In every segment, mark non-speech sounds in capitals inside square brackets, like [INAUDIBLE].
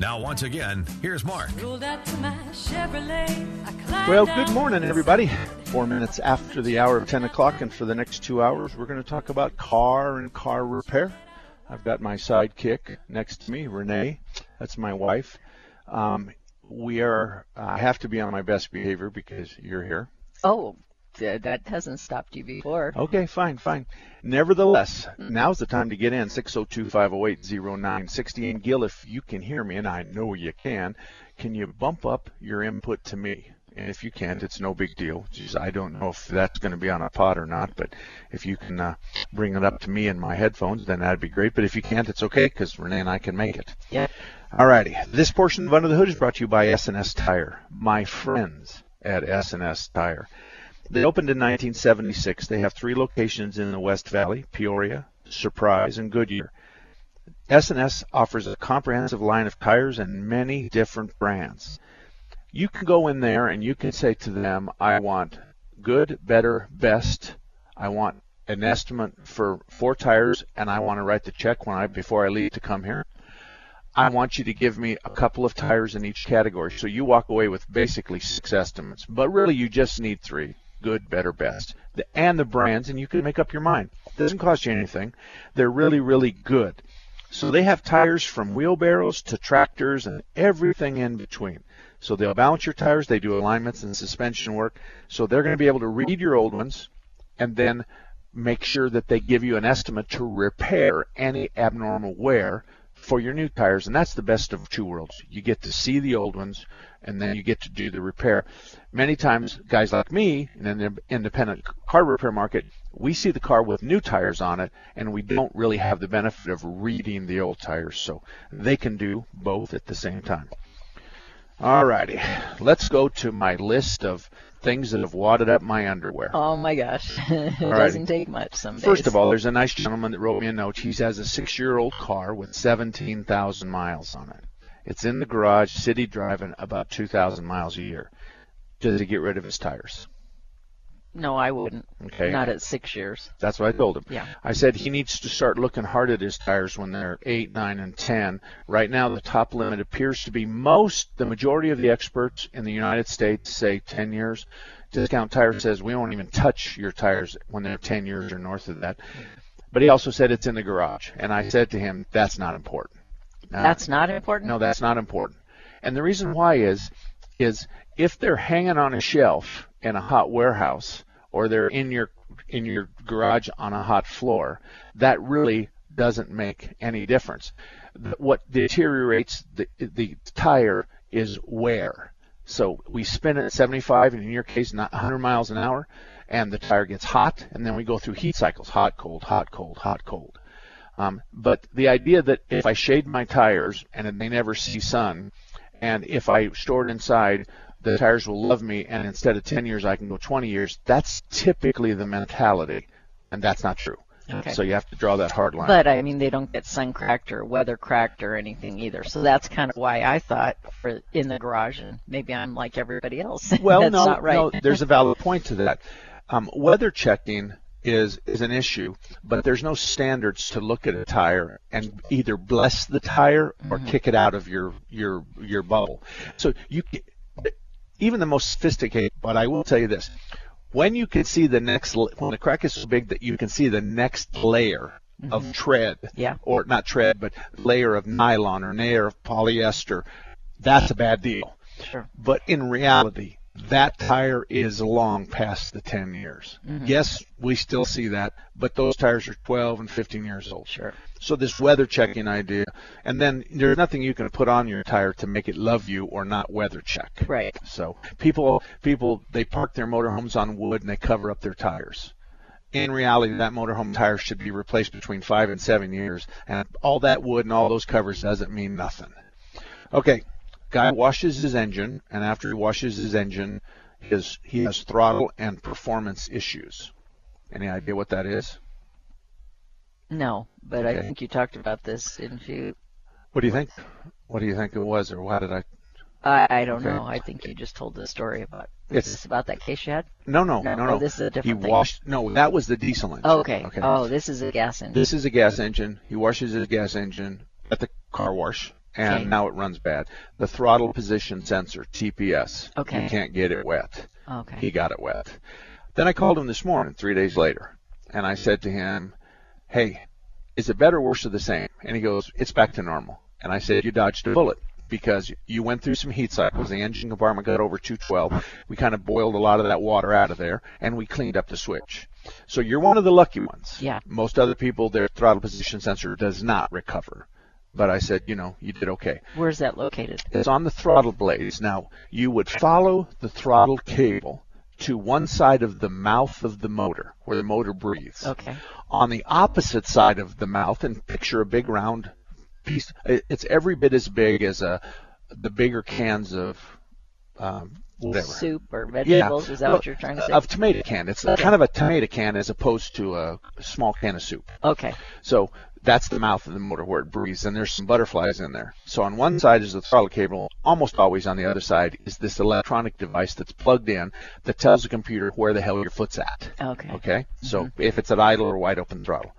Now, once again, here's Mark. Well, good morning, everybody. Four minutes after the hour of 10 o'clock, and for the next two hours, we're going to talk about car and car repair. I've got my sidekick next to me, Renee. That's my wife. Um, we are, I have to be on my best behavior because you're here. Oh, that hasn't stopped you before. Okay, fine, fine. Nevertheless, mm-hmm. now's the time to get in 602 508 0960. And Gil, if you can hear me, and I know you can, can you bump up your input to me? And if you can't, it's no big deal. Just, I don't know if that's going to be on a pod or not, but if you can uh, bring it up to me in my headphones, then that'd be great. But if you can't, it's okay because Renee and I can make it. Yeah. Alrighty. This portion of Under the Hood is brought to you by S&S Tire. My friends at S&S Tire. They opened in 1976. They have three locations in the West Valley: Peoria, Surprise, and Goodyear. S&S offers a comprehensive line of tires and many different brands. You can go in there and you can say to them, I want good, better, best. I want an estimate for four tires and I want to write the check when I before I leave to come here. I want you to give me a couple of tires in each category. So you walk away with basically six estimates, but really you just need three good, better, best, and the brands, and you can make up your mind. It doesn't cost you anything. They're really, really good. So they have tires from wheelbarrows to tractors and everything in between. So they'll balance your tires, they do alignments and suspension work. So they're going to be able to read your old ones and then make sure that they give you an estimate to repair any abnormal wear for your new tires. And that's the best of two worlds. You get to see the old ones and then you get to do the repair. Many times, guys like me in the independent car repair market, we see the car with new tires on it, and we don't really have the benefit of reading the old tires. So they can do both at the same time. Alrighty, let's go to my list of things that have wadded up my underwear. Oh my gosh, [LAUGHS] it doesn't take much some days. First of all, there's a nice gentleman that wrote me a note. He has a six-year-old car with 17,000 miles on it. It's in the garage, city driving about 2,000 miles a year. Does he get rid of his tires? No, I wouldn't. Okay. Not at six years. That's what I told him. Yeah. I said he needs to start looking hard at his tires when they're eight, nine, and ten. Right now, the top limit appears to be most, the majority of the experts in the United States say 10 years. Discount Tire says we won't even touch your tires when they're 10 years or north of that. But he also said it's in the garage, and I said to him that's not important. Uh, that's not important. No, that's not important. And the reason why is is if they're hanging on a shelf in a hot warehouse or they're in your in your garage on a hot floor, that really doesn't make any difference. What deteriorates the the tire is wear. So we spin it at 75, and in your case, not 100 miles an hour, and the tire gets hot, and then we go through heat cycles: hot, cold, hot, cold, hot, cold. Um, but the idea that if I shade my tires and they never see sun, and if I store it inside, the tires will love me, and instead of 10 years, I can go 20 years. That's typically the mentality, and that's not true. Okay. So you have to draw that hard line. But I mean, they don't get sun cracked or weather cracked or anything either. So that's kind of why I thought for in the garage, and maybe I'm like everybody else. [LAUGHS] Well, no, right. no, there's a valid point to that. Um, weather checking is is an issue, but there's no standards to look at a tire and either bless the tire or mm-hmm. kick it out of your your your bubble. So you even the most sophisticated, but I will tell you this: when you can see the next when the crack is so big that you can see the next layer mm-hmm. of tread, yeah. or not tread, but layer of nylon or layer of polyester, that's a bad deal. Sure. But in reality, that tire is long past the 10 years. Yes, we still see that, but those tires are 12 and 15 years old. Sure. So this weather checking idea, and then there's nothing you can put on your tire to make it love you or not weather check. Right. So people, people, they park their motorhomes on wood and they cover up their tires. In reality, that motorhome tire should be replaced between five and seven years, and all that wood and all those covers doesn't mean nothing. Okay, guy washes his engine, and after he washes his engine, his he has throttle and performance issues. Any idea what that is? No, but I think you talked about this in you. What do you think? What do you think it was, or why did I? I, I don't Okay. know. I think you just told the story about. It's- Is this about that case you had? No, no, No, no, oh, no. this is a different he thing. washed. No, that was the diesel engine. Okay. Okay. Oh, this is a gas engine. This is a gas engine. He washes his gas engine at the car wash, and Okay. now it runs bad. The throttle position sensor, TPS. Okay. You can't get it wet. okay. He got it wet. Then I called him this morning, three days later, and I said to him, "Hey, is it better, or worse, or the same?" And he goes, "It's back to normal." And I said, "You dodged a bullet." Because you went through some heat cycles, the engine compartment got over 212. We kind of boiled a lot of that water out of there, and we cleaned up the switch. So you're one of the lucky ones. Yeah. Most other people, their throttle position sensor does not recover. But I said, you know, you did okay. Where's that located? It's on the throttle blades. Now, you would follow the throttle cable to one side of the mouth of the motor, where the motor breathes. Okay. On the opposite side of the mouth, and picture a big round piece. It's every bit as big as a the bigger cans of um, whatever. Soup or vegetables? Is that what you're trying to say? Of tomato can. It's Okay. kind of a tomato can as opposed to a small can of soup. Okay. So that's the mouth of the motor where it breathes, and there's some butterflies in there. So on one side is the throttle cable. Almost always on the other side is this electronic device that's plugged in that tells the computer where the hell your foot's at. Okay. Okay. So if it's at idle or wide open throttle.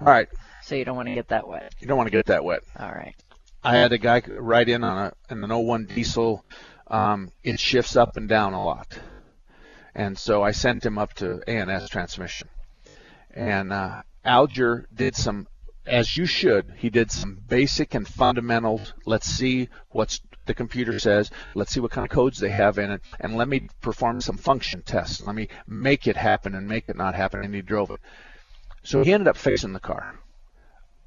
All right. So you don't want to get that wet. You don't want to get that wet. All right. I had a guy write in on a an 01 diesel. Um, it shifts up and down a lot, and so I sent him up to ANS transmission. And uh, Alger did some, as you should. He did some basic and fundamental. Let's see what the computer says. Let's see what kind of codes they have in it, and let me perform some function tests. Let me make it happen and make it not happen. And he drove it. So he ended up fixing the car.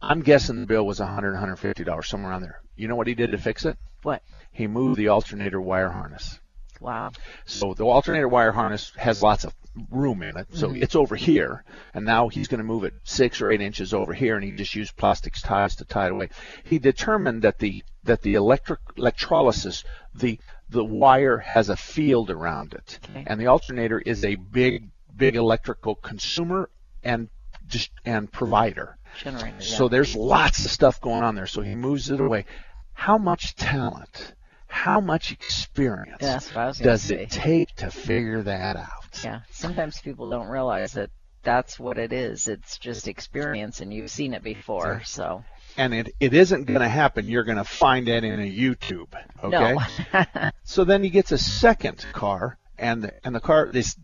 I'm guessing the bill was 100, 150 dollars somewhere around there. You know what he did to fix it? What? He moved the alternator wire harness. Wow. So the alternator wire harness has lots of room in it. So mm-hmm. it's over here, and now he's going to move it six or eight inches over here, and he just used plastic ties to tie it away. He determined that the that the electric electrolysis, the the wire has a field around it, Okay. and the alternator is a big big electrical consumer and just and provider. Generator. Yeah. So there's lots of stuff going on there. So he moves it away. How much talent, how much experience Yeah, that's what I was gonna does say. it take to figure that out? Yeah. Sometimes people don't realize that that's what it is. It's just experience, and you've seen it before. So. And it, it isn't going to happen. You're going to find it in a YouTube. Okay. No. [LAUGHS] So then he gets a second car, and the, and the car, this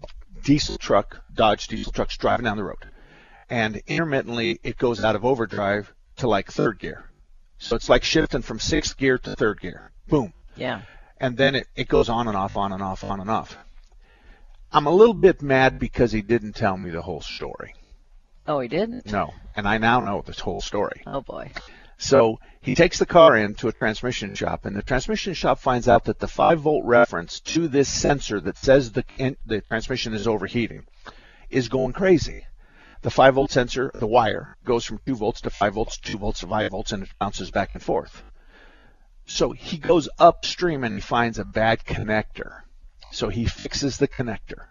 diesel truck, Dodge diesel truck's driving down the road, and intermittently it goes out of overdrive to like third gear. So it's like shifting from sixth gear to third gear. Boom. Yeah. and then it, it goes on and off, on and off, on and off. I'm a little bit mad because he didn't tell me the whole story. Oh, he didn't. No, and I now know this whole story. Oh boy. So he takes the car into a transmission shop, and the transmission shop finds out that the 5 volt reference to this sensor that says the the transmission is overheating is going crazy. The 5 volt sensor, the wire, goes from 2 volts to 5 volts, 2 volts to 5 volts, and it bounces back and forth. So he goes upstream and he finds a bad connector. So he fixes the connector.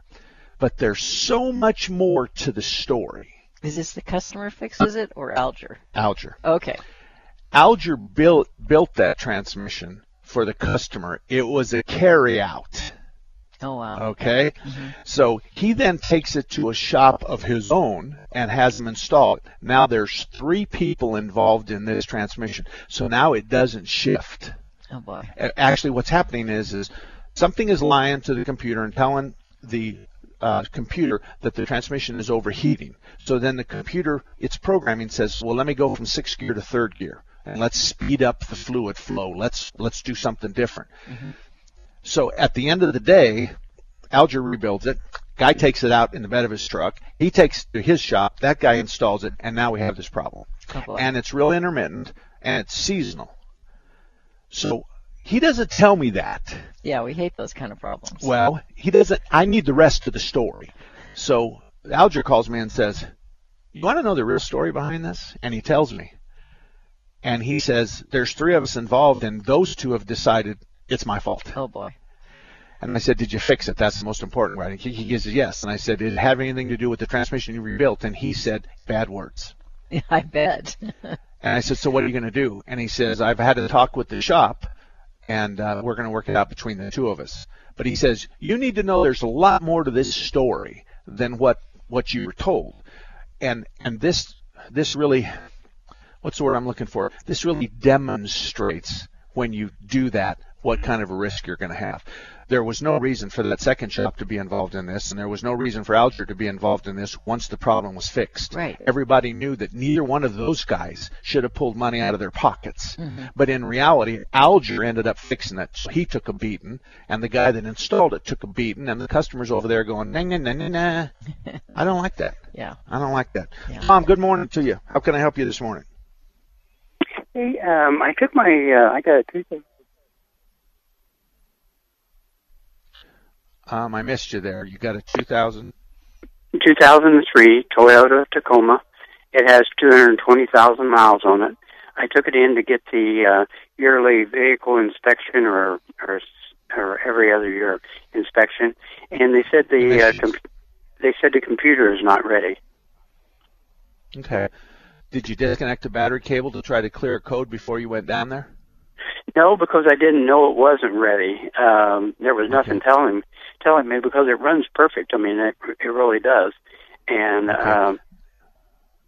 But there's so much more to the story. Is this the customer fixes it or Alger? Alger. Okay. Alger built built that transmission for the customer. It was a carry out. Oh wow. Okay? So he then takes it to a shop of his own and has them installed. Now there's three people involved in this transmission. So now it doesn't shift. Oh boy. Actually what's happening is is something is lying to the computer and telling the uh, computer that the transmission is overheating. So then the computer, its programming says, well, let me go from sixth gear to third gear and let's speed up the fluid flow. Let's let's do something different. So at the end of the day, Alger rebuilds it. Guy takes it out in the bed of his truck. He takes it to his shop. That guy installs it, and now we have this problem. Oh, and it's real intermittent and it's seasonal. So he doesn't tell me that. Yeah, we hate those kind of problems. Well, he doesn't. I need the rest of the story. So Alger calls me and says, "You want to know the real story behind this?" And he tells me. And he says, "There's three of us involved, and those two have decided it's my fault." Oh boy. And I said, "Did you fix it? That's the most important." Right? And he, he says, "Yes." And I said, "Did it have anything to do with the transmission you rebuilt?" And he said, "Bad words." Yeah, [LAUGHS] I bet. [LAUGHS] And I said, "So what are you going to do?" And he says, "I've had a talk with the shop, and uh, we're going to work it out between the two of us." But he says, "You need to know there's a lot more to this story than what what you were told." And and this this really, what's the word I'm looking for? This really demonstrates when you do that what kind of a risk you're going to have. There was no reason for that second shop to be involved in this, and there was no reason for Alger to be involved in this once the problem was fixed. Right. Everybody knew that neither one of those guys should have pulled money out of their pockets. But in reality, Alger ended up fixing it. So he took a beating, and the guy that installed it took a beating, and the customers over there going, nah, nah, nah, nah, nah. [LAUGHS] I don't like that. yeah. I don't like that. Yeah. Tom, good morning to you. How can I help you this morning? Hey, um, I took my, uh, I got a two Um, I missed you there. You got a 2000. 2003 Toyota Tacoma. It has 220,000 miles on it. I took it in to get the uh, yearly vehicle inspection or, or or every other year inspection, and they said the uh, com- they said the computer is not ready. Okay. Did you disconnect the battery cable to try to clear a code before you went down there? No, because I didn't know it wasn't ready. Um, there was nothing telling telling me because it runs perfect. I mean, it it really does. And Okay. um,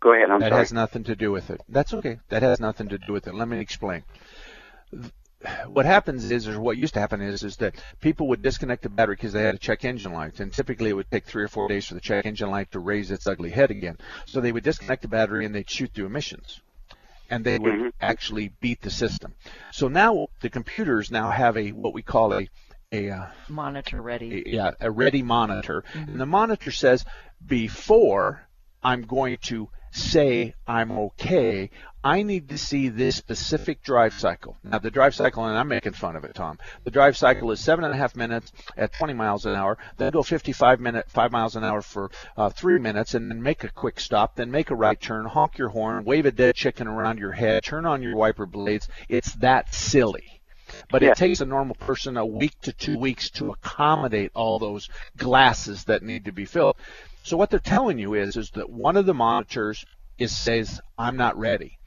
go ahead. I'm that sorry. has nothing to do with it. That's okay. That has nothing to do with it. Let me explain. What happens is, or what used to happen is, is that people would disconnect the battery because they had a check engine light, and typically it would take three or four days for the check engine light to raise its ugly head again. So they would disconnect the battery and they'd shoot through emissions, and they would Mhm. actually beat the system. So now the computers now have a what we call a a uh, Monitor ready. yeah, a ready monitor. And the monitor says, before I'm going to say I'm okay, I need to see this specific drive cycle. Now, the drive cycle, and I'm making fun of it, Tom. The drive cycle is seven and a half minutes at 20 miles an hour, then go 55 minute, five miles an hour for uh, three minutes, and then make a quick stop, then make a right turn, honk your horn, wave a dead chicken around your head, turn on your wiper blades. It's that silly. But Yeah. it takes a normal person a week to two weeks to accommodate all those glasses that need to be filled. So what they're telling you is is that one of the monitors is says I'm not ready.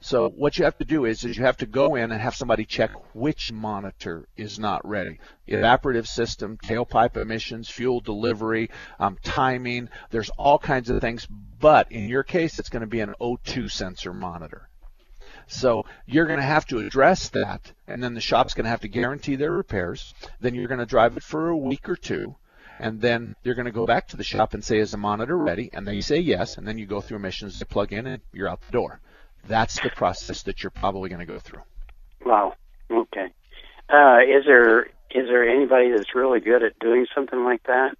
So what you have to do is is you have to go in and have somebody check which monitor is not ready. Evaporative system, tailpipe emissions, fuel delivery, um, timing. There's all kinds of things. But in your case, it's going to be an O2 sensor monitor. So you're going to have to address that, and then the shop's going to have to guarantee their repairs. Then you're going to drive it for a week or two, and then you're going to go back to the shop and say, "Is the monitor ready?" And they say yes, and then you go through emissions, they plug in, and you're out the door. That's the process that you're probably going to go through. Wow. Okay. Uh, is there is there anybody that's really good at doing something like that?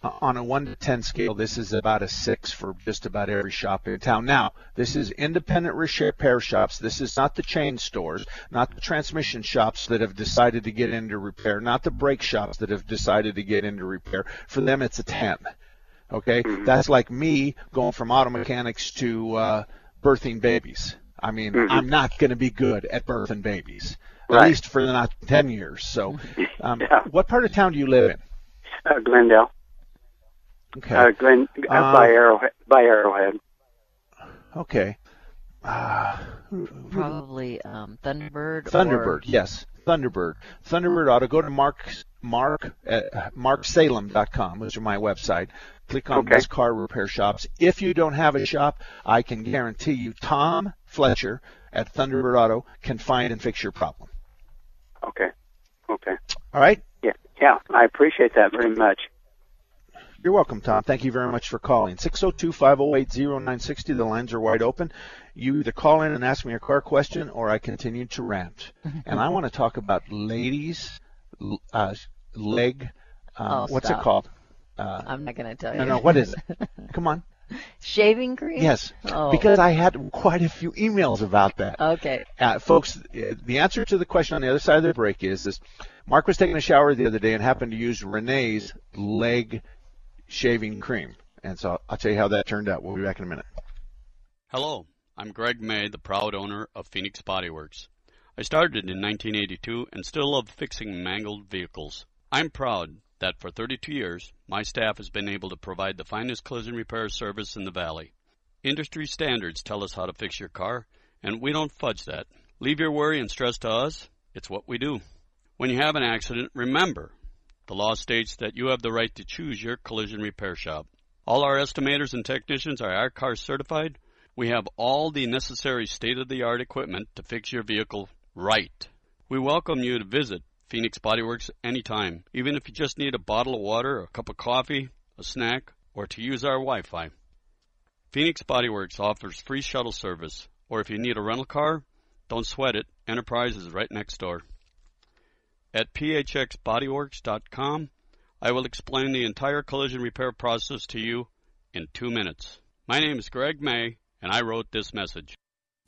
On a 1 to 10 scale, this is about a 6 for just about every shop in town. Now, this is independent repair shops. This is not the chain stores, not the transmission shops that have decided to get into repair, not the brake shops that have decided to get into repair. For them, it's a 10. Okay? That's like me going from auto mechanics to uh, birthing babies. I mean, I'm not going to be good at birthing babies, at Right. least for the not 10 years. So, [LAUGHS] um, Yeah. what part of town do you live in? Uh, Glendale. Okay. Uh, Glen uh, Uh, by Arrowhead. By Arrowhead. Okay. Uh, Probably um, Thunderbird. Thunderbird, Or, yes. Thunderbird. Thunderbird ought to go to Mark Mark uh, marksalem.com, which is my website. Click on Okay. best car repair shops. If you don't have a shop, I can guarantee you Tom Fletcher at Thunderbird Auto can find and fix your problem. Okay. Okay. All right? Yeah. Yeah. I appreciate that very much. You're welcome, Tom. Thank you very much for calling. 602-508-0960. The lines are wide open. You either call in and ask me a car question or I continue to rant. [LAUGHS] and I want to talk about ladies' uh, leg Um, Oh, what's stop. it called? Uh, I'm not going to tell you. no, no. What is it? [LAUGHS] Come on. Shaving cream? Yes. Oh. Because I had quite a few emails about that. Okay. Uh, folks, uh, the answer to the question on the other side of the break is this. Mark was taking a shower the other day and happened to use Renee's leg shaving cream. And so I'll tell you how that turned out. We'll be back in a minute. Hello, I'm Greg May, the proud owner of Phoenix Body Works. I started in 1982 and still love fixing mangled vehicles. I'm proud that for 32 years, my staff has been able to provide the finest collision repair service in the valley. Industry standards tell us how to fix your car, and we don't fudge that. Leave your worry and stress to us. It's what we do. When you have an accident, remember the law states that you have the right to choose your collision repair shop. All our estimators and technicians are I-CAR certified. We have all the necessary state of the art equipment to fix your vehicle right. We welcome you to visit Phoenix Body Works anytime, even if you just need a bottle of water, a cup of coffee, a snack, or to use our Wi Fi. Phoenix Body Works offers free shuttle service, or if you need a rental car, don't sweat it. Enterprise is right next door. At phxbodyworks.com, I will explain the entire collision repair process to you in two minutes. My name is Greg May, and I wrote this message.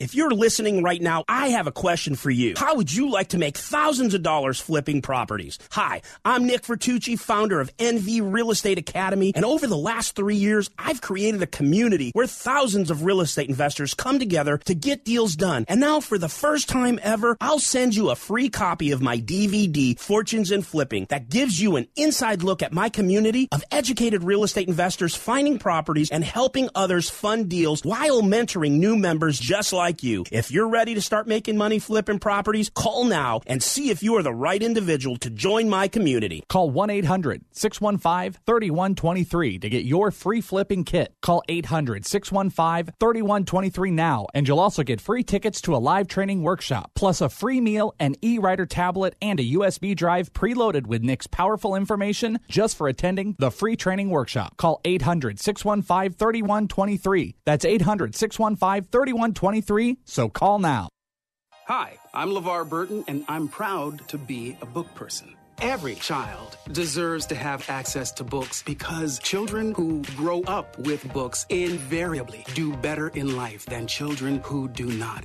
If you're listening right now, I have a question for you. How would you like to make thousands of dollars flipping properties? Hi, I'm Nick Vertucci, founder of NV Real Estate Academy, and over the last three years, I've created a community where thousands of real estate investors come together to get deals done. And now, for the first time ever, I'll send you a free copy of my DVD, Fortunes in Flipping, that gives you an inside look at my community of educated real estate investors finding properties and helping others fund deals while mentoring new members just like you. If you're ready to start making money flipping properties, call now and see if you are the right individual to join my community. Call 1 800 615 3123 to get your free flipping kit. Call 800 615 3123 now, and you'll also get free tickets to a live training workshop, plus a free meal, an e writer tablet, and a USB drive preloaded with Nick's powerful information just for attending the free training workshop. Call 800 615 3123. That's 800 615 3123. So call now. Hi, I'm LeVar Burton, and I'm proud to be a book person. Every child deserves to have access to books because children who grow up with books invariably do better in life than children who do not.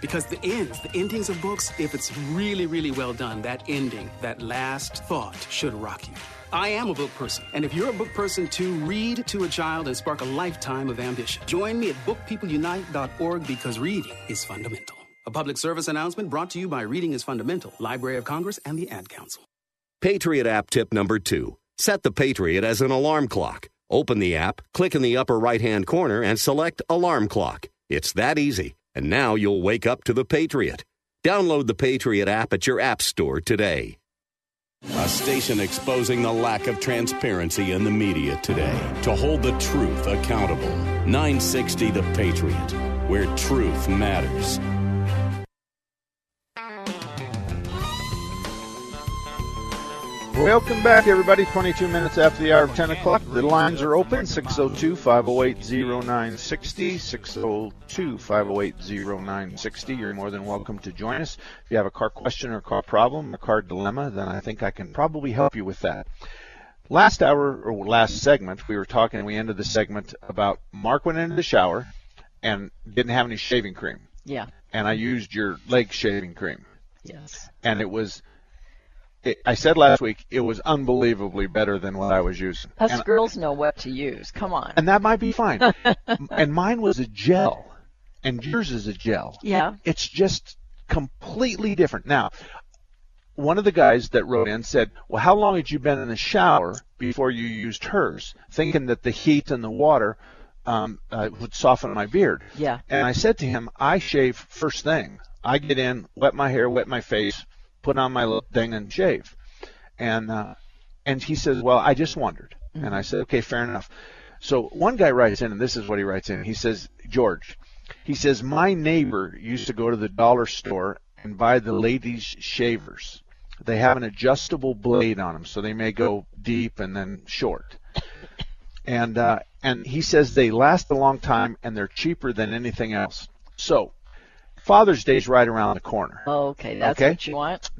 Because the ends, the endings of books, if it's really, really well done, that ending, that last thought should rock you. I am a book person, and if you're a book person too, read to a child and spark a lifetime of ambition. Join me at bookpeopleunite.org because reading is fundamental. A public service announcement brought to you by Reading is Fundamental, Library of Congress, and the Ad Council. Patriot app tip number two set the Patriot as an alarm clock. Open the app, click in the upper right hand corner, and select Alarm Clock. It's that easy. And now you'll wake up to the Patriot. Download the Patriot app at your App Store today. A station exposing the lack of transparency in the media today to hold the truth accountable. 960 The Patriot, where truth matters. Welcome back, everybody. 22 minutes after the hour of 10 o'clock. The lines are open 602 508 0960. 602 508 0960. You're more than welcome to join us. If you have a car question or car problem, a car dilemma, then I think I can probably help you with that. Last hour, or last segment, we were talking, we ended the segment about Mark went into the shower and didn't have any shaving cream. Yeah. And I used your leg shaving cream. Yes. And it was it, I said last week it was unbelievably better than what I was using. Us and, girls know what to use. Come on. and that might be fine. [LAUGHS] and mine was a gel, and yours is a gel. Yeah. It's just completely different. Now, one of the guys that wrote in said, "Well, how long had you been in the shower before you used hers?" Thinking that the heat and the water um, uh, would soften my beard. Yeah. And I said to him, "I shave first thing. I get in, wet my hair, wet my face." Put on my little thing and shave. And uh, and he says, well, I just wondered. And I said, okay, fair enough. So one guy writes in, and this is what he writes in. He says, George, he says, my neighbor used to go to the dollar store and buy the ladies' shavers. They have an adjustable blade on them, so they may go deep and then short. And uh, and he says they last a long time and they're cheaper than anything else. So Father's Day's right around the corner. Okay, that's Okay. what you want.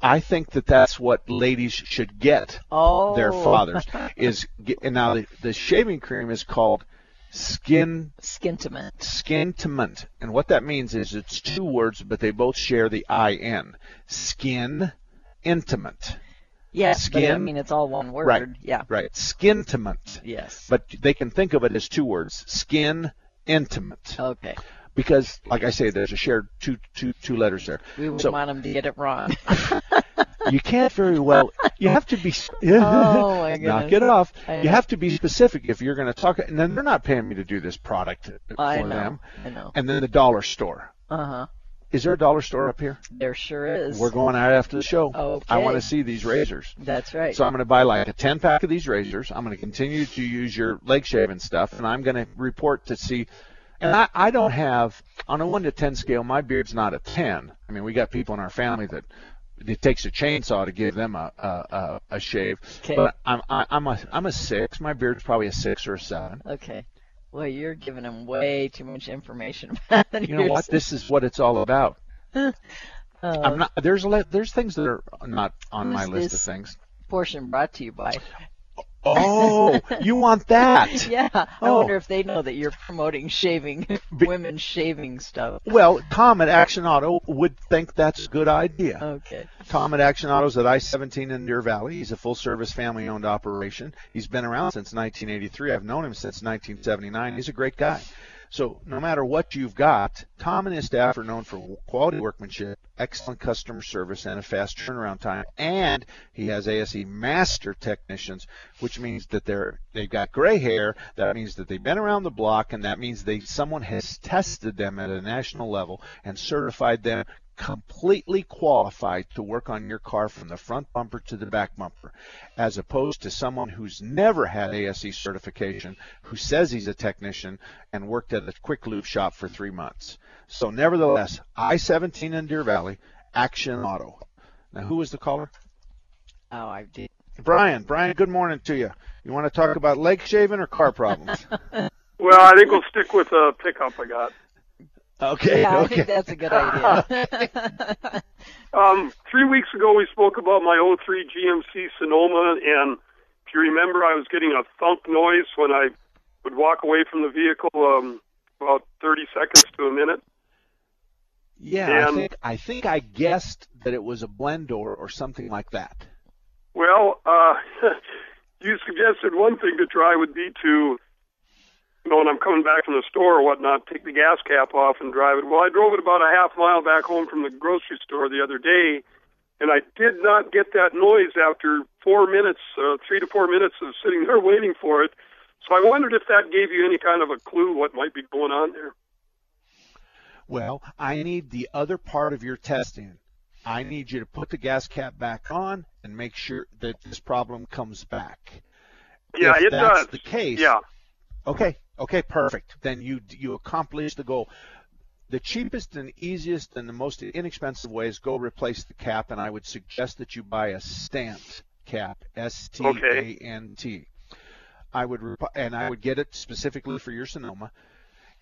I think that that's what ladies should get Oh. their fathers [LAUGHS] is and now the, the shaving cream is called skin Skintimate. skintimate and what that means is it's two words but they both share the in skin intimate Yes, but I mean it's all one word. right Yeah. right skintimate Yes. but they can think of it as two words skin intimate Okay. Because like I say there's a shared two two two letters there We would so want them to get it wrong. [LAUGHS] you can't very well. You have to be. [LAUGHS] Oh, my Knock it off. You have to be specific if you're going to talk. And then they're not paying me to do this product for I know. them. I know. And then the dollar store. Uh huh. Is there a dollar store up here? There sure is. We're going out after the show. Okay. I want to see these razors. That's right. So I'm going to buy like a 10 pack of these razors. I'm going to continue to use your leg shaving stuff, and I'm going to report to see. And I, I don't have on a one to 10 scale. My beard's not a 10. I mean, we got people in our family that it takes a chainsaw to give them a a, a, a shave. Okay. But I'm I, I'm a I'm a six. My beard's probably a six or a seven. Okay. Well, you're giving them way too much information [LAUGHS] about it. You know what? This is what it's all about. [LAUGHS] Uh, I'm not. There's there's things that are not on my list of things. portion brought to you by. Oh, you want that? [LAUGHS] yeah. I Oh. wonder if they know that you're promoting shaving, women shaving stuff. Well, Tom at Action Auto would think that's a good idea. Okay. Tom at Action Auto's at I-17 in Deer Valley. He's a full-service family-owned operation. He's been around since 1983. I've known him since 1979. He's a great guy. So no matter what you've got, Tom and his staff are known for quality workmanship, excellent customer service, and a fast turnaround time. And he has ASE master technicians, which means that they're they've got gray hair. That means that they've been around the block, and that means they someone has tested them at a national level and certified them completely qualified to work on your car from the front bumper to the back bumper, as opposed to someone who's never had ASE certification, who says he's a technician and worked at a quick lube shop for three months. So, nevertheless, I-17 in Deer Valley, Action Auto. Now, who was the caller? Oh, I did. Brian. Brian, good morning to you. You want to talk about leg shaving or car problems? [LAUGHS] Well, I think we'll stick with a pickup I got. Okay. Yeah, I think that's a good idea. [LAUGHS] Um, three weeks ago, we spoke about my 03 GMC Sonoma, and if you remember, I was getting a thunk noise when I would walk away from the vehicle um, about 30 seconds to a minute. Yeah, I think I think I guessed that it was a blend door or something like that. Well, uh, [LAUGHS] you suggested one thing to try would be to, you know, when I'm coming back from the store or whatnot, take the gas cap off and drive it. Well, I drove it about a half mile back home from the grocery store the other day, and I did not get that noise after four minutes, uh, three to four minutes of sitting [LAUGHS] there waiting for it. So I wondered if that gave you any kind of a clue what might be going on there. Well, I need the other part of your testing. I need you to put the gas cap back on and make sure that this problem comes back. Yeah, if it that's does. the case. Yeah. Okay. Okay. Perfect. Then you you accomplish the goal. The cheapest and easiest and the most inexpensive way is go replace the cap, and I would suggest that you buy a Stant cap, S T A N T. I would rep- and I would get it specifically for your Sonoma,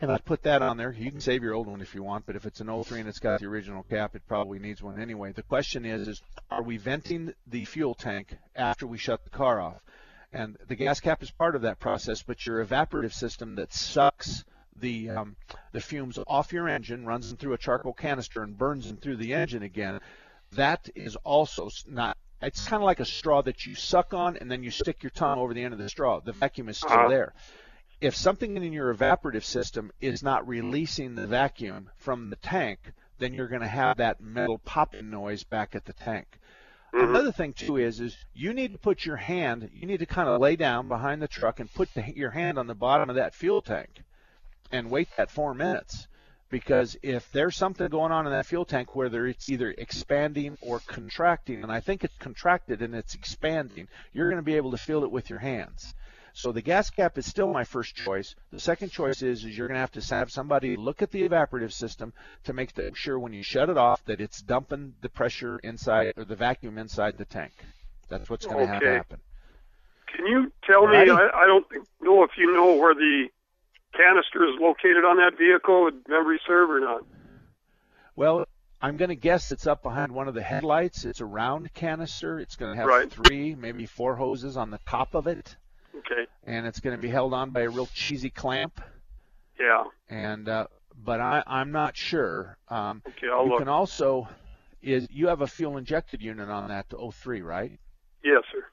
and I'd put that on there. You can save your old one if you want, but if it's an old 03 and it's got the original cap, it probably needs one anyway. The question is, is are we venting the fuel tank after we shut the car off? And the gas cap is part of that process, but your evaporative system that sucks the um, the fumes off your engine, runs them through a charcoal canister, and burns them through the engine again. That is also not. It's kind of like a straw that you suck on, and then you stick your tongue over the end of the straw. The vacuum is still Uh-huh. there. If something in your evaporative system is not releasing the vacuum from the tank, then you're going to have that metal popping noise back at the tank. Mm-hmm. Another thing too is is you need to put your hand, you need to kind of lay down behind the truck and put the, your hand on the bottom of that fuel tank, and wait that four minutes. Because if there's something going on in that fuel tank where there it's either expanding or contracting, and I think it's contracted and it's expanding, you're going to be able to feel it with your hands. So the gas cap is still my first choice. The second choice is, is you're going to have to have somebody look at the evaporative system to make sure when you shut it off that it's dumping the pressure inside or the vacuum inside the tank. That's what's going to have to Okay. happen. Can you tell me? I, I don't think- know if you know where the canister is located on that vehicle. Would memory serve or not? Well, I'm going to guess it's up behind one of the headlights. It's a round canister. It's going to have Right. three, maybe four hoses on the top of it, Okay. and it's going to be held on by a real cheesy clamp. Yeah. And uh, but I, I'm not sure. Um, Okay, I'll you look. can also is you have a fuel injected unit on that to 03, right? Yes, sir.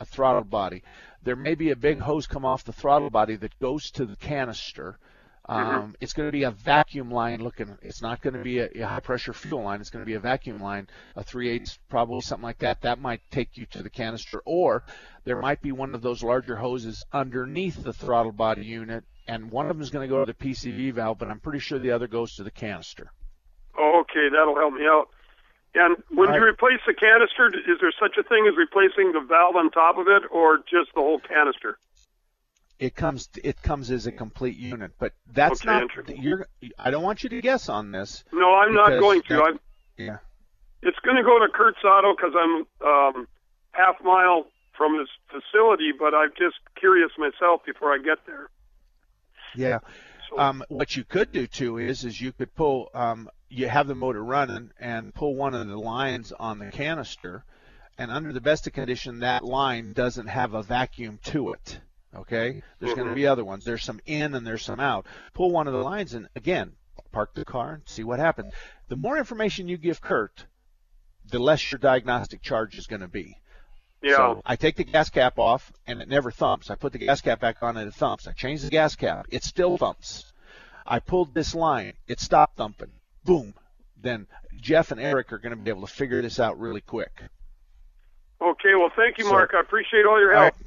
a throttle body. There may be a big hose come off the throttle body that goes to the canister. Um, It's going to be a vacuum line looking. It's not going to be a, a high pressure fuel line. It's going to be a vacuum line, a 3 8 probably something like that. That might take you to the canister, or there might be one of those larger hoses underneath the throttle body unit, and one of them is going to go to the PCV valve, but I'm pretty sure the other goes to the canister. Oh, okay, that'll help me out. And when All you replace the canister, is there such a thing as replacing the valve on top of it, or just the whole canister? It comes it comes as a complete unit but that's Okay, not you're i don't want you to guess on this No, I'm not going to. I'm, yeah it's going to go to Kurt's Auto because I'm um, half mile from his facility, but I'm just curious myself before I get there. yeah um, what you could do too is is you could pull um, you have the motor running and pull one of the lines on the canister and under the best of condition that line doesn't have a vacuum to it okay there's going to be other ones there's some in and there's some out pull one of the lines and again park the car and see what happens the more information you give kurt the less your diagnostic charge is going to be Yeah. so I take the gas cap off and it never thumps. I put the gas cap back on and it thumps. I change the gas cap. It still thumps. I pulled this line. It stopped thumping. Boom. Then Jeff and Eric are going to be able to figure this out really quick. Okay, well, thank you, So- Mark. I appreciate all your help. right.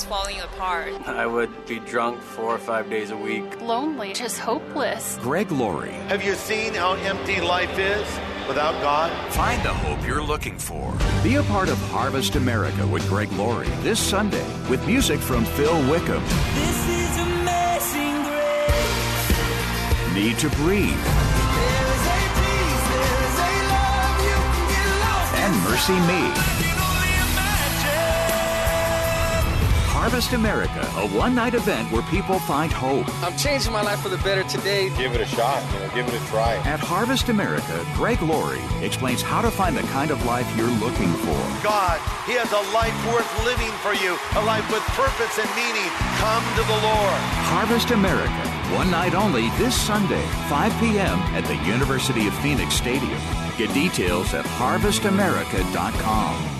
is falling apart. I would be drunk four or five days a week. Lonely, just hopeless. Greg Laurie. Have you seen how empty life is without God? Find the hope you're looking for. Be a part of Harvest America with Greg Laurie this Sunday with music from Phil Wickham. This is amazing grace. Need to breathe. And Mercy Me. Harvest America, a one night event where people find hope. I'm changing my life for the better today. Give it a shot, you know, give it a try. At Harvest America, Greg Laurie explains how to find the kind of life you're looking for. God, He has a life worth living for you, a life with purpose and meaning. Come to the Lord. Harvest America, one night only this Sunday, 5 p.m. at the University of Phoenix Stadium. Get details at harvestamerica.com.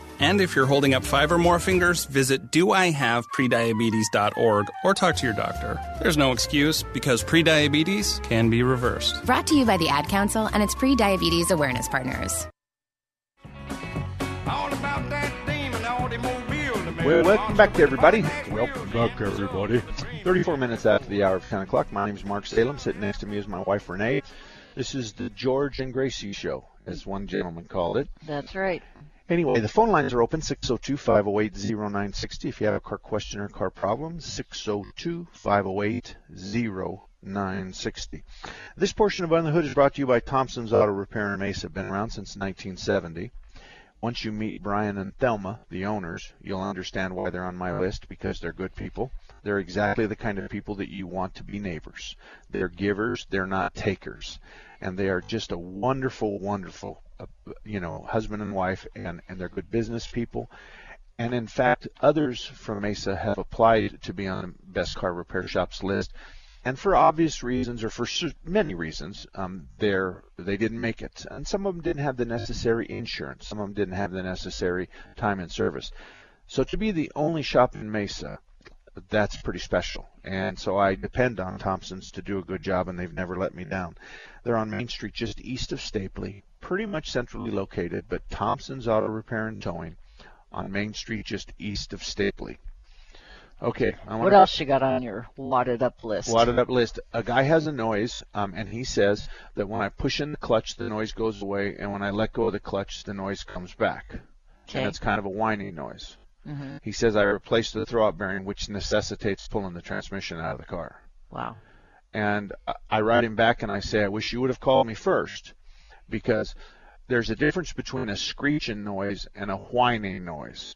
And if you're holding up five or more fingers, visit doihaveprediabetes.org or talk to your doctor. There's no excuse because prediabetes can be reversed. Brought to you by the Ad Council and its pre diabetes awareness partners. Well, welcome back to everybody. Welcome back, everybody. 34 minutes after the hour of 10 o'clock. My name is Mark Salem. Sitting next to me is my wife, Renee. This is the George and Gracie Show, as one gentleman called it. That's right. Anyway, the phone lines are open 602 508 0960. If you have a car question or car problem, 602 508 0960. This portion of Under the Hood is brought to you by Thompson's Auto Repair in Mesa. Been around since 1970. Once you meet Brian and Thelma, the owners, you'll understand why they're on my list because they're good people. They're exactly the kind of people that you want to be neighbors. They're givers, they're not takers. And they are just a wonderful, wonderful, you know, husband and wife, and, and they're good business people. And in fact, others from Mesa have applied to be on the Best Car Repair Shops list. And for obvious reasons, or for many reasons, um, they're, they didn't make it. And some of them didn't have the necessary insurance. Some of them didn't have the necessary time and service. So to be the only shop in Mesa, that's pretty special. And so I depend on Thompson's to do a good job, and they've never let me down. They're on Main Street, just east of Stapley, pretty much centrally located, but Thompson's Auto Repair and Towing on Main Street, just east of Stapley. Okay. I what else you got on your wadded up list? Wadded up list. A guy has a noise, um, and he says that when I push in the clutch, the noise goes away, and when I let go of the clutch, the noise comes back. Okay. And it's kind of a whining noise. Mm-hmm. He says I replaced the throwout bearing, which necessitates pulling the transmission out of the car. Wow. And I write him back and I say, I wish you would have called me first, because there's a difference between a screeching noise and a whining noise.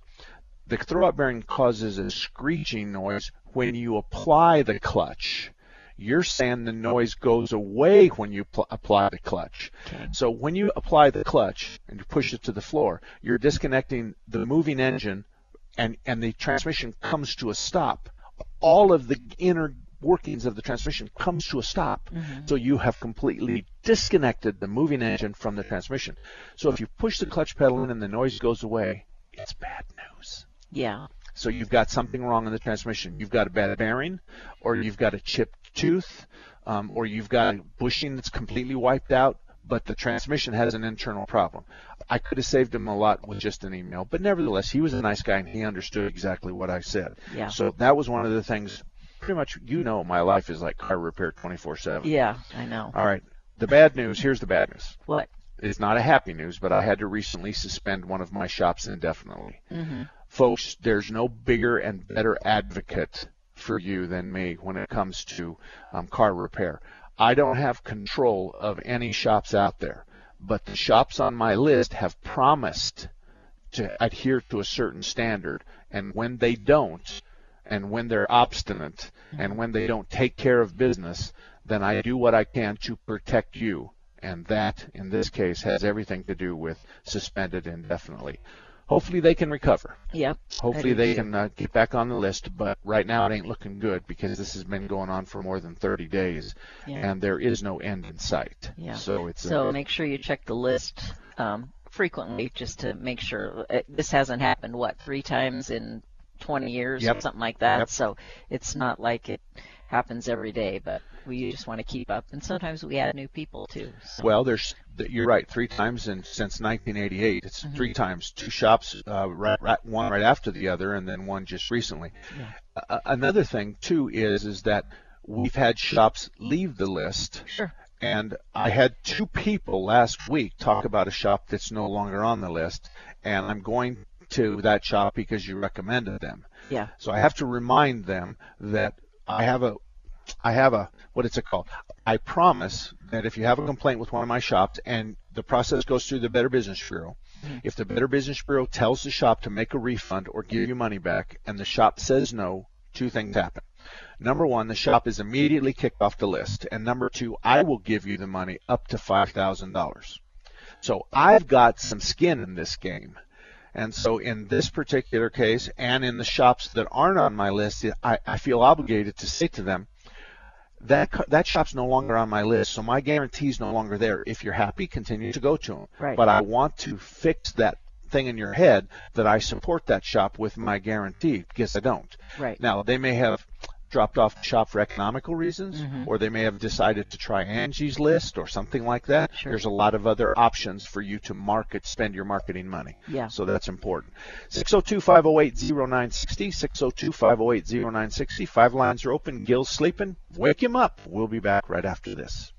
The throwout bearing causes a screeching noise when you apply the clutch. You're saying the noise goes away when you pl- apply the clutch. Okay. So when you apply the clutch and you push it to the floor, you're disconnecting the moving engine and, and the transmission comes to a stop. All of the inner workings of the transmission comes to a stop. Mm-hmm. So you have completely disconnected the moving engine from the transmission. So if you push the clutch pedal in and the noise goes away, it's bad news. Yeah. So you've got something wrong in the transmission. You've got a bad bearing, or you've got a chipped tooth, um, or you've got a bushing that's completely wiped out, but the transmission has an internal problem. I could have saved him a lot with just an email, but nevertheless, he was a nice guy and he understood exactly what I said. Yeah. So that was one of the things. Pretty much, you know, my life is like car repair 24/7. Yeah, I know. All right. The bad news. Here's the bad news. What? It's not a happy news, but I had to recently suspend one of my shops indefinitely. Mm-hmm. Folks, there's no bigger and better advocate for you than me when it comes to um, car repair. I don't have control of any shops out there, but the shops on my list have promised to adhere to a certain standard, and when they don't, and when they're obstinate, and when they don't take care of business, then I do what I can to protect you. And that, in this case, has everything to do with suspended indefinitely. Hopefully they can recover. Yep. Hopefully they can uh, get back on the list, but right now it ain't looking good because this has been going on for more than 30 days, Yeah. and there is no end in sight. Yeah. So it's so uh, make sure you check the list um, frequently just to make sure uh, this hasn't happened. What three times in 20 years Yep. or something like that. Yep. So it's not like it happens every day, but we just want to keep up. And sometimes we add new people too. So. Well, there's you're right. Three times in since 1988. It's three times. Two shops, uh, right, right, one right after the other, and then one just recently. Uh, another thing too is is that we've had shops leave the list. Sure. And I had two people last week talk about a shop that's no longer on the list, and I'm going to that shop because you recommended them. Yeah. So I have to remind them that I have a, I have a, what is it called? I promise that if you have a complaint with one of my shops and the process goes through the Better Business Bureau, mm-hmm. if the Better Business Bureau tells the shop to make a refund or give you money back and the shop says no, two things happen. Number one, the shop is immediately kicked off the list. And number two, I will give you the money up to $5,000. So I've got some skin in this game. And so in this particular case and in the shops that aren't on my list, I, I feel obligated to say to them, that that shop's no longer on my list, so my guarantee's no longer there. If you're happy, continue to go to them. Right. But I want to fix that thing in your head that I support that shop with my guarantee because I don't. Right. Now they may have dropped off shop for economical reasons, Mhm. or they may have decided to try Angie's List or something like that. Sure. There's a lot of other options for you to market, spend your marketing money. Yeah. So that's important. 602-508-0960, 602-508-0960. Five lines are open. Gil's sleeping. Wake him up. We'll be back right after this.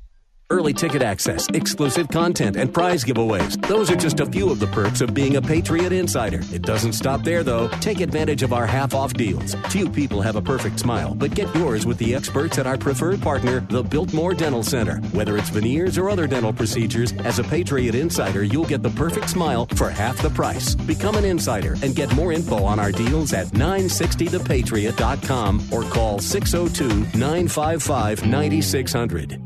Early ticket access, exclusive content, and prize giveaways. Those are just a few of the perks of being a Patriot Insider. It doesn't stop there, though. Take advantage of our half off deals. Few people have a perfect smile, but get yours with the experts at our preferred partner, the Biltmore Dental Center. Whether it's veneers or other dental procedures, as a Patriot Insider, you'll get the perfect smile for half the price. Become an insider and get more info on our deals at 960thepatriot.com or call 602 955 9600.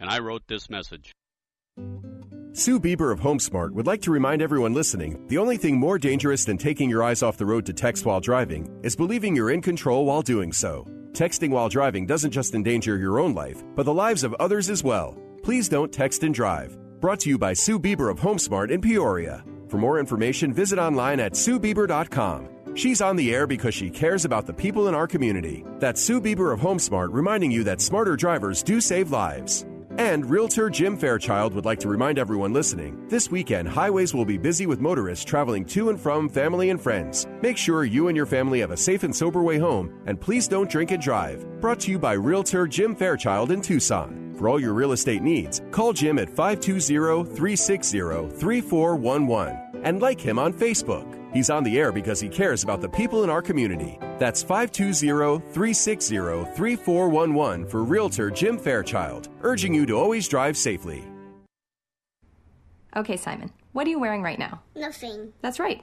and I wrote this message. Sue Bieber of HomeSmart would like to remind everyone listening the only thing more dangerous than taking your eyes off the road to text while driving is believing you're in control while doing so. Texting while driving doesn't just endanger your own life, but the lives of others as well. Please don't text and drive. Brought to you by Sue Bieber of HomeSmart in Peoria. For more information, visit online at SueBieber.com. She's on the air because she cares about the people in our community. That's Sue Bieber of HomeSmart reminding you that smarter drivers do save lives. And Realtor Jim Fairchild would like to remind everyone listening this weekend, highways will be busy with motorists traveling to and from family and friends. Make sure you and your family have a safe and sober way home, and please don't drink and drive. Brought to you by Realtor Jim Fairchild in Tucson. For all your real estate needs, call Jim at 520 360 3411 and like him on Facebook. He's on the air because he cares about the people in our community. That's 520-360-3411 for Realtor Jim Fairchild, urging you to always drive safely. Okay, Simon, what are you wearing right now? Nothing. That's right.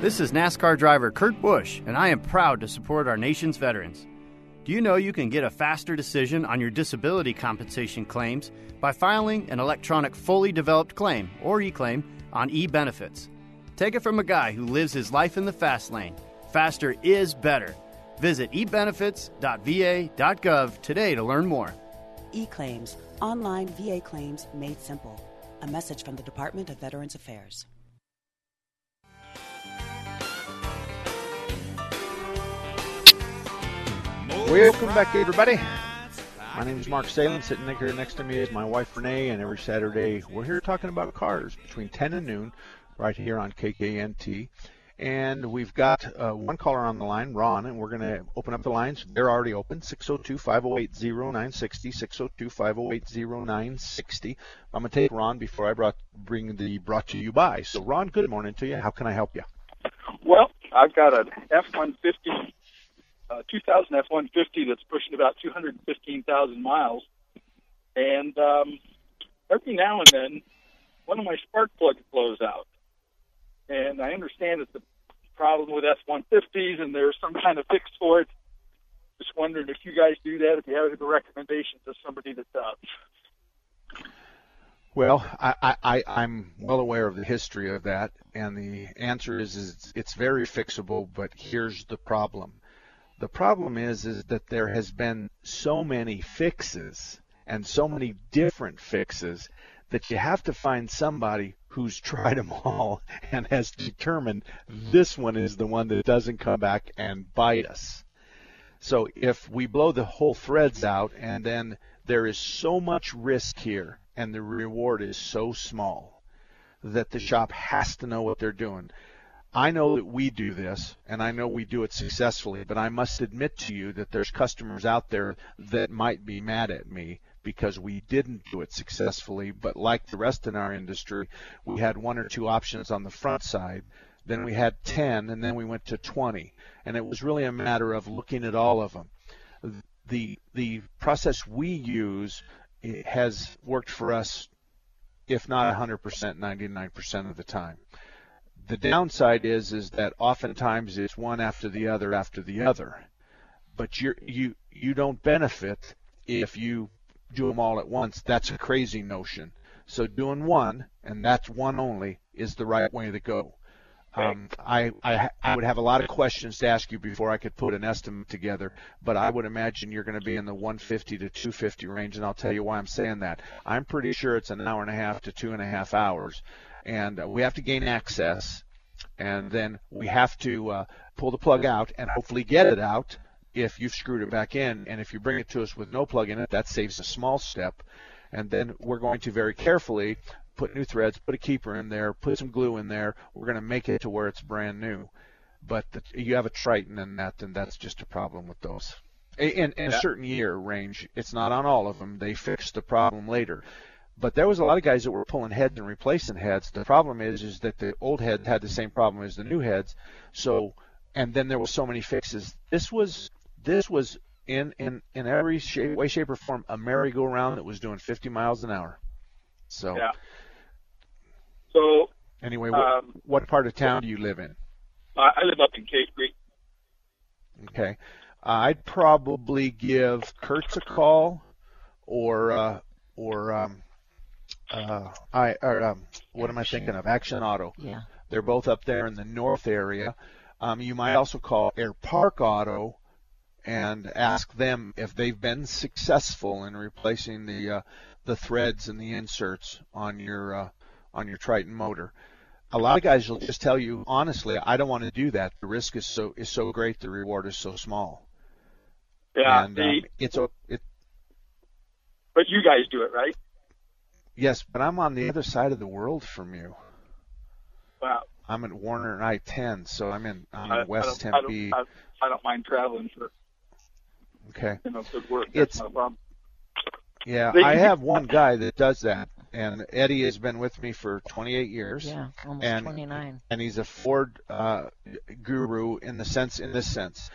This is NASCAR driver Kurt Busch, and I am proud to support our nation's veterans. Do you know you can get a faster decision on your disability compensation claims by filing an electronic fully developed claim, or e-claim, on eBenefits? Take it from a guy who lives his life in the fast lane. Faster is better. Visit ebenefits.va.gov today to learn more. E-claims, online VA claims made simple. A message from the Department of Veterans Affairs. Welcome back, everybody. My name is Mark Salem. Sitting here next to me is my wife Renee, and every Saturday we're here talking about cars between 10 and noon, right here on KKNT. And we've got uh, one caller on the line, Ron, and we're going to open up the lines. They're already open 602 508 0960. 602 508 0960. I'm going to take Ron before I brought, bring the brought to you by. So, Ron, good morning to you. How can I help you? Well, I've got an F 150 uh, 2000 F-150 that's pushing about 215,000 miles, and um, every now and then, one of my spark plugs blows out, and I understand it's a problem with F-150s, and there's some kind of fix for it. Just wondering if you guys do that, if you have any recommendations of somebody that does. Well, I, I, I'm well aware of the history of that, and the answer is, is it's very fixable. But here's the problem: the problem is is that there has been so many fixes and so many different fixes that you have to find somebody who's tried them all [LAUGHS] and has determined this one is the one that doesn't come back and bite us. So if we blow the whole threads out and then there is so much risk here and the reward is so small that the shop has to know what they're doing. I know that we do this, and I know we do it successfully, but I must admit to you that there's customers out there that might be mad at me because we didn't do it successfully. But like the rest in our industry, we had one or two options on the front side. Then we had 10, and then we went to 20. And it was really a matter of looking at all of them. The, the process we use eh, has worked for us, if not 100%, 99% of the time the downside is is that oftentimes it's one after the other after the other, but you you you don't benefit if you do them all at once. That's a crazy notion. So doing one and that's one only is the right way to go. Um, I, I I would have a lot of questions to ask you before I could put an estimate together, but I would imagine you're going to be in the 150 to 250 range, and I'll tell you why I'm saying that. I'm pretty sure it's an hour and a half to two and a half hours and uh, we have to gain access, and then we have to uh, pull the plug out and hopefully get it out if you've screwed it back in. And if you bring it to us with no plug in it, that saves a small step. And then we're going to very carefully put new threads, put a keeper in there, put some glue in there. We're going to make it to where it's brand new. But the, you have a Triton in that, and that's just a problem with those. In, in a certain year range, it's not on all of them. They fix the problem later. But there was a lot of guys that were pulling heads and replacing heads. The problem is, is that the old heads had the same problem as the new heads. So, and then there were so many fixes. This was, this was in in in every shape, way, shape, or form a merry-go-round that was doing 50 miles an hour. So. Yeah. So. Anyway, what, um, what part of town do you live in? I live up in Cave Creek. Okay. I'd probably give Kurtz a call, or uh, or um, uh, I or um, what am I thinking of? Action Auto. Yeah. They're both up there in the north area. Um, you might also call Air Park Auto and ask them if they've been successful in replacing the uh, the threads and the inserts on your uh, on your Triton motor. A lot of guys will just tell you honestly, I don't want to do that. The risk is so is so great, the reward is so small. Yeah, and the, um, it's a it. But you guys do it, right? Yes, but I'm on the other side of the world from you. Wow. I'm at Warner and I-10, so I'm in I'm I, West I Tempe. I don't, I, I don't mind traveling for okay. you know good work. That's It's no problem. yeah. They- I have one guy that does that. and Eddie has been with me for 28 years. Yeah, almost and, 29. And he's a Ford uh, guru in the sense, in this sense,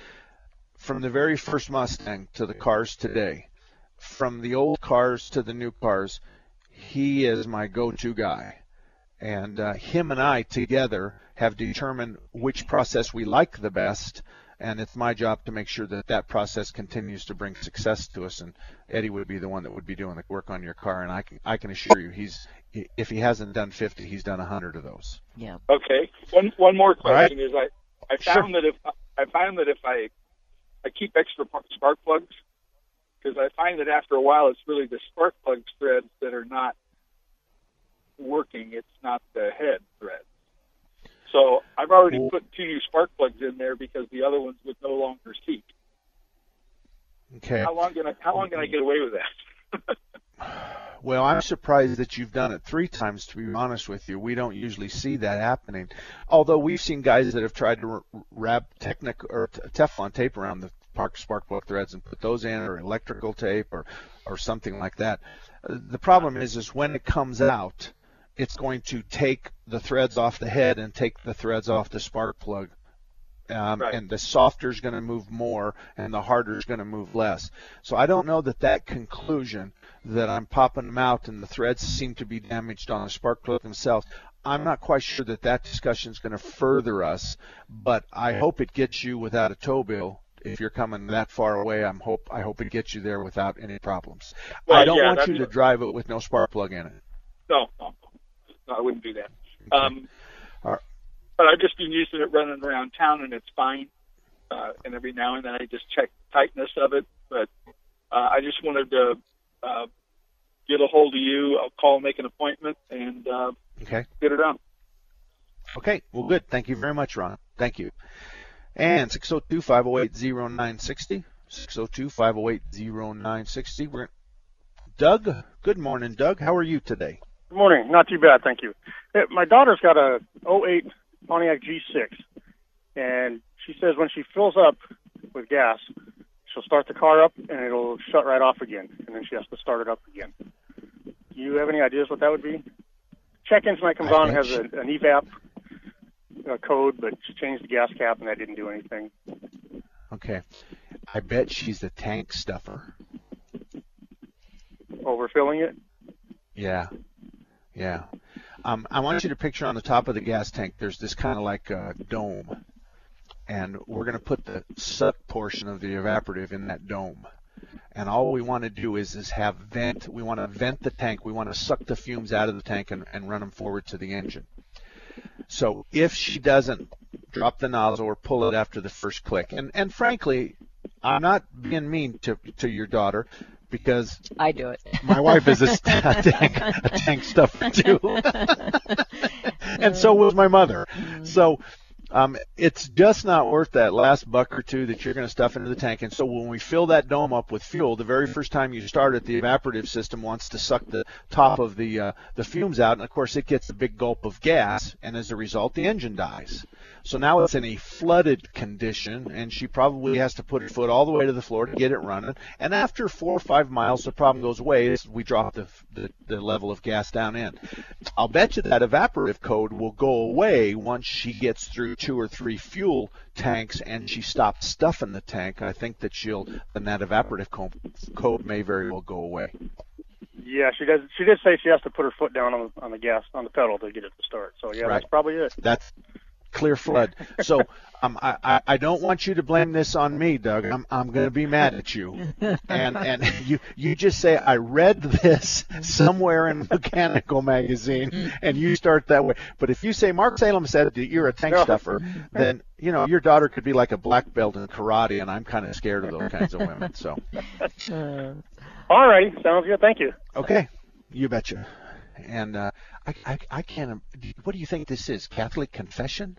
from the very first Mustang to the cars today, from the old cars to the new cars, he is my go-to guy. And uh, him and I together have determined which process we like the best and it's my job to make sure that that process continues to bring success to us. And Eddie would be the one that would be doing the work on your car, and I can I can assure you, he's if he hasn't done 50, he's done 100 of those. Yeah. Okay. One one more question right. is I I found that if I found that if I I keep extra par- spark plugs because I find that after a while it's really the spark plug threads that are not working. It's not the head threads. So I've already put two new spark plugs in there because the other ones would no longer seat. Okay. How long can I how long can I get away with that? [SIGHS] Well, I'm surprised that you've done it three times. To be honest with you, we don't usually see that happening. Although we've seen guys that have tried to wrap Technic or Teflon tape around the spark plug threads and put those in, or electrical tape, or or something like that. The problem is, is when it comes out, it's going to take the threads off the head and take the threads off the spark plug. Um, right. And the softer is going to move more, and the harder is going to move less. So I don't know that that conclusion that I'm popping them out and the threads seem to be damaged on the spark plug themselves. I'm not quite sure that that discussion is going to further us, but I hope it gets you without a tow bill. If you're coming that far away, I'm hope I hope it gets you there without any problems. Well, I don't yeah, want you to drive it with no spark plug in it. No, no, no I wouldn't do that. Okay. Um, right. But I've just been using it running around town, and it's fine. Uh, and every now and then I just check tightness of it. But uh, I just wanted to uh, get a hold of you. I'll call, make an appointment, and uh, okay, get it done. Okay, well, good. Thank you very much, Ron. Thank you. And 602 508 0960. 602 508 0960. We're Doug. Good morning, Doug. How are you today? Good morning. Not too bad, thank you. My daughter's got a 08 Pontiac G6, and she says when she fills up with gas, she'll start the car up and it'll shut right off again, and then she has to start it up again. Do you have any ideas what that would be? Check engine light comes I on, has she- an evap uh, code, but she changed the gas cap and that didn't do anything. Okay. I bet she's the tank stuffer. Overfilling it? Yeah. Yeah. Um, I want you to picture on the top of the gas tank, there's this kind of like a dome. And we're going to put the suck portion of the evaporative in that dome. And all we want to do is, is have vent. We want to vent the tank. We want to suck the fumes out of the tank and, and run them forward to the engine. So if she doesn't drop the nozzle or pull it after the first click, and, and frankly, I'm not being mean to, to your daughter because I do it. my wife is a, [LAUGHS] st- a tank, a tank stuffer too, [LAUGHS] and so was my mother. So um, it's just not worth that last buck or two that you're going to stuff into the tank. And so when we fill that dome up with fuel, the very first time you start it, the evaporative system wants to suck the top of the uh, the fumes out, and of course it gets a big gulp of gas, and as a result, the engine dies. So now it's in a flooded condition, and she probably has to put her foot all the way to the floor to get it running. And after four or five miles, the problem goes away as we drop the, the, the level of gas down in. I'll bet you that evaporative code will go away once she gets through two or three fuel tanks and she stops stuffing the tank. I think that she'll, then that evaporative code, code may very well go away. Yeah, she does. She did say she has to put her foot down on the, on the gas on the pedal to get it to start. So yeah, Right. that's probably it. That's clear flood. So um, I, I I don't want you to blame this on me, Doug. I'm I'm going to be mad at you. And and you you just say I read this somewhere in mechanical magazine, and you start that way. But if you say Mark Salem said that you're a tank No. stuffer, then you know your daughter could be like a black belt in karate, and I'm kind of scared of those kinds of women. So [LAUGHS] All righty, sounds good. Thank you. okay, you betcha. And uh, I, I I can't. What do you think this is? Catholic confession?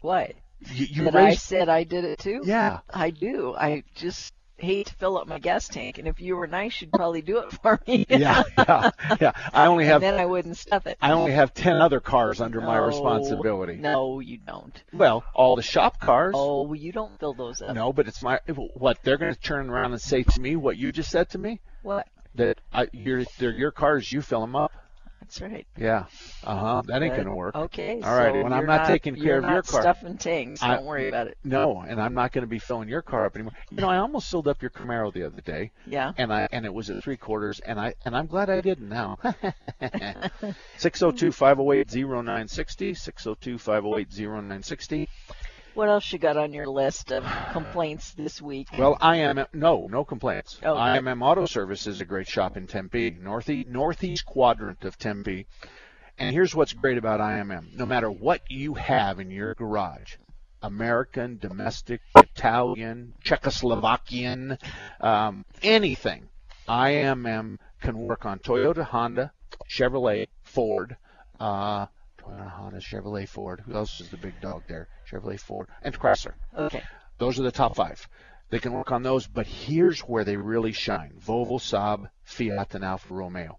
What? You, you that I said I did it too? Yeah. I do. I just hate to fill up my gas tank, and if you were nice, you'd probably do it [LAUGHS] for me. yeah, yeah, yeah. I only have and then I wouldn't stuff it. I only have ten other cars under my responsibility. No, you don't. Well, all the shop cars. Oh, you don't fill those up. No, but it's my what they're going to turn around and say to me what you just said to me What? that I, you're, they're your cars, you fill them up. That's right. Yeah. Uh huh. That ain't gonna work. okay, All right. so when I'm not, not- taking care of your car, stuffing tanks. I- Don't worry about it. No, and I'm not going to be filling your car up anymore. You know, I almost filled up your Camaro the other day. Yeah. And I and it was at three quarters, and I and I'm glad I didn't now. [LAUGHS] [LAUGHS] 602-508-0960, 602-508-0960. What else you got on your list of complaints this week? Well, IMM, no, no complaints. Oh, good. IMM Auto Service is a great shop in Tempe, northeast, northeast quadrant of Tempe. And here's what's great about IMM. No matter what you have in your garage, American, domestic, Italian, Czechoslovakian, um, anything, IMM can work on Toyota, Honda, Chevrolet, Ford, uh, Toyota, Honda, Chevrolet, Ford. Who else is the big dog there? Chevrolet, Ford, and Chrysler. Okay. Those are the top five. They can work on those, but here's where they really shine: Volvo, Saab, Fiat, and Alfa Romeo.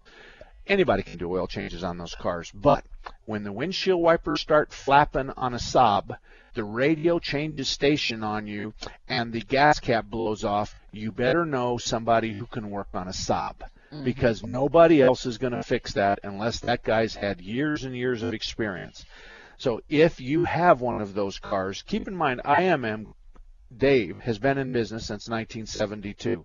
Anybody can do oil changes on those cars, but when the windshield wipers start flapping on a Saab, the radio changes station on you, and the gas cap blows off, you better know somebody who can work on a Saab. Because nobody else is going to fix that unless that guy's had years and years of experience. So if you have one of those cars, keep in mind IMM Dave has been in business since 1972.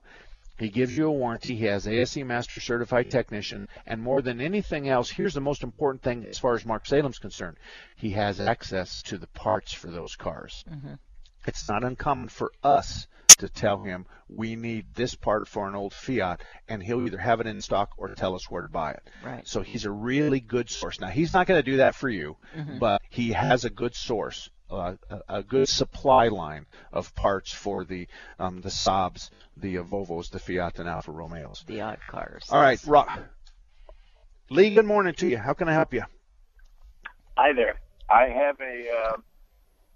He gives you a warranty. He has ASE Master Certified Technician, and more than anything else, here's the most important thing as far as Mark Salem's concerned. He has access to the parts for those cars. Mhm. It's not uncommon for us to tell him we need this part for an old Fiat, and he'll either have it in stock or tell us where to buy it. Right. So he's a really good source. Now he's not going to do that for you, Mhm. but he has a good source, uh, a, a good supply line of parts for the um, the Saabs, the uh, Volvos, the Fiat, and Alfa Romeos. The odd cars. All right, Rock. Lee, good morning to you. How can I help you? Hi there. I have a uh,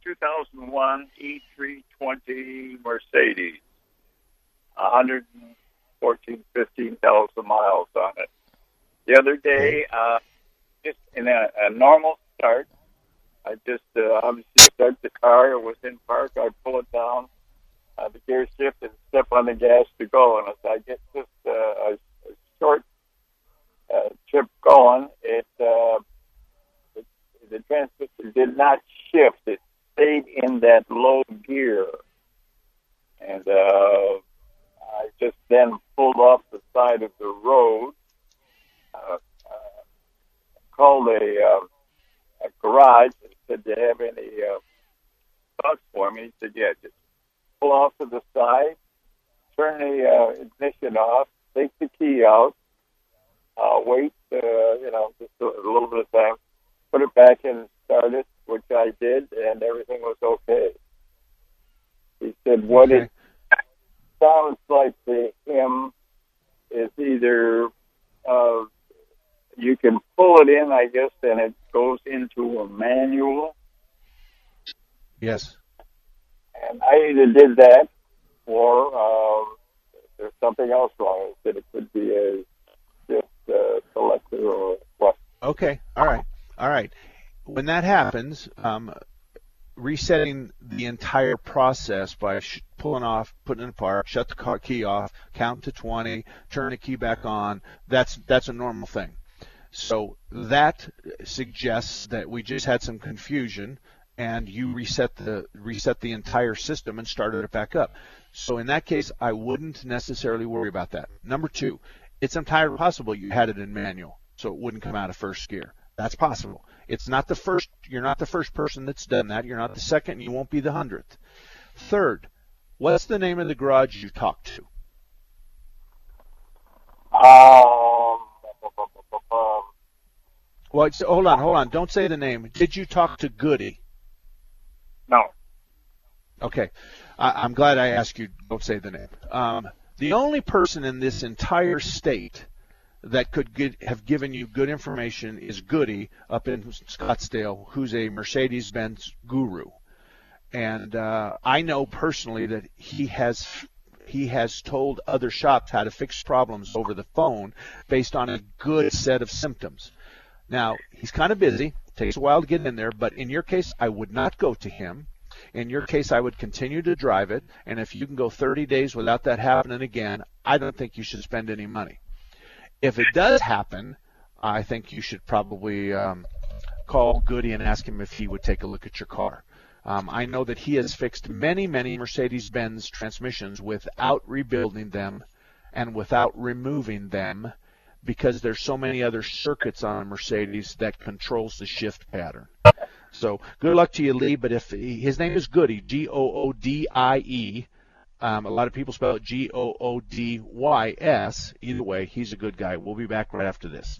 2001 E320 Mercedes, 114, 15,000 miles on it. The other day, uh, just in a, a normal start, I just uh, obviously start the car. It was in park. I pull it down, uh, the gear shift, and step on the gas to go. And as I get just uh, a, a short uh, trip going, it uh, the transmission did not shift. It stayed in that low gear. And uh, I just then pulled off the side of the road, uh, uh, called a, uh, a garage and said, do you have any uh, thoughts for me? He said, yeah, just pull off to the side, turn the uh, ignition off, take the key out, uh, wait, uh, you know, just a, a little bit of time, put it back in and start it, I did, and everything was okay. He said, what it sounds like to him is either uh, you can pull it in, I guess, and it goes into a manual, Yes. and I either did that or uh, there's something else wrong. He said it could be a just uh, selector or what. Okay. All right. All right. When that happens, um, resetting the entire process by sh- pulling off, putting in park, shut the car key off, count to 20, turn the key back on, that's that's a normal thing. So that suggests that we just had some confusion and you reset the reset the entire system and started it back up. So in that case, I wouldn't necessarily worry about that. Number two, it's entirely possible you had it in manual, so it wouldn't come out of first gear. That's possible. It's not the first. You're not the first person that's done that. You're not the second. You won't be the hundredth. Third, what's the name of the garage you talked to? Um, Well, it's- hold on, hold on. Don't say the name. Did you talk to Goody? No. Okay. I, I'm glad I asked you. Don't say the name. Um, the only person in this entire state that could get, have given you good information is Goody up in Scottsdale, who's a Mercedes-Benz guru, and uh, I know personally that he has he has told other shops how to fix problems over the phone based on a good set of symptoms. Now he's kind of busy; takes a while to get in there. But in your case, I would not go to him. In your case, I would continue to drive it, and if you can go 30 days without that happening again, I don't think you should spend any money. If it does happen, I think you should probably um, call Goody and ask him if he would take a look at your car. Um, I know that he has fixed many, many Mercedes-Benz transmissions without rebuilding them and without removing them because there's so many other circuits on a Mercedes that controls the shift pattern. So good luck to you, Lee. But if his name is Goody, G O O D I E, um, a lot of people spell it G O O D Y S. Either way, he's a good guy. We'll be back right after this.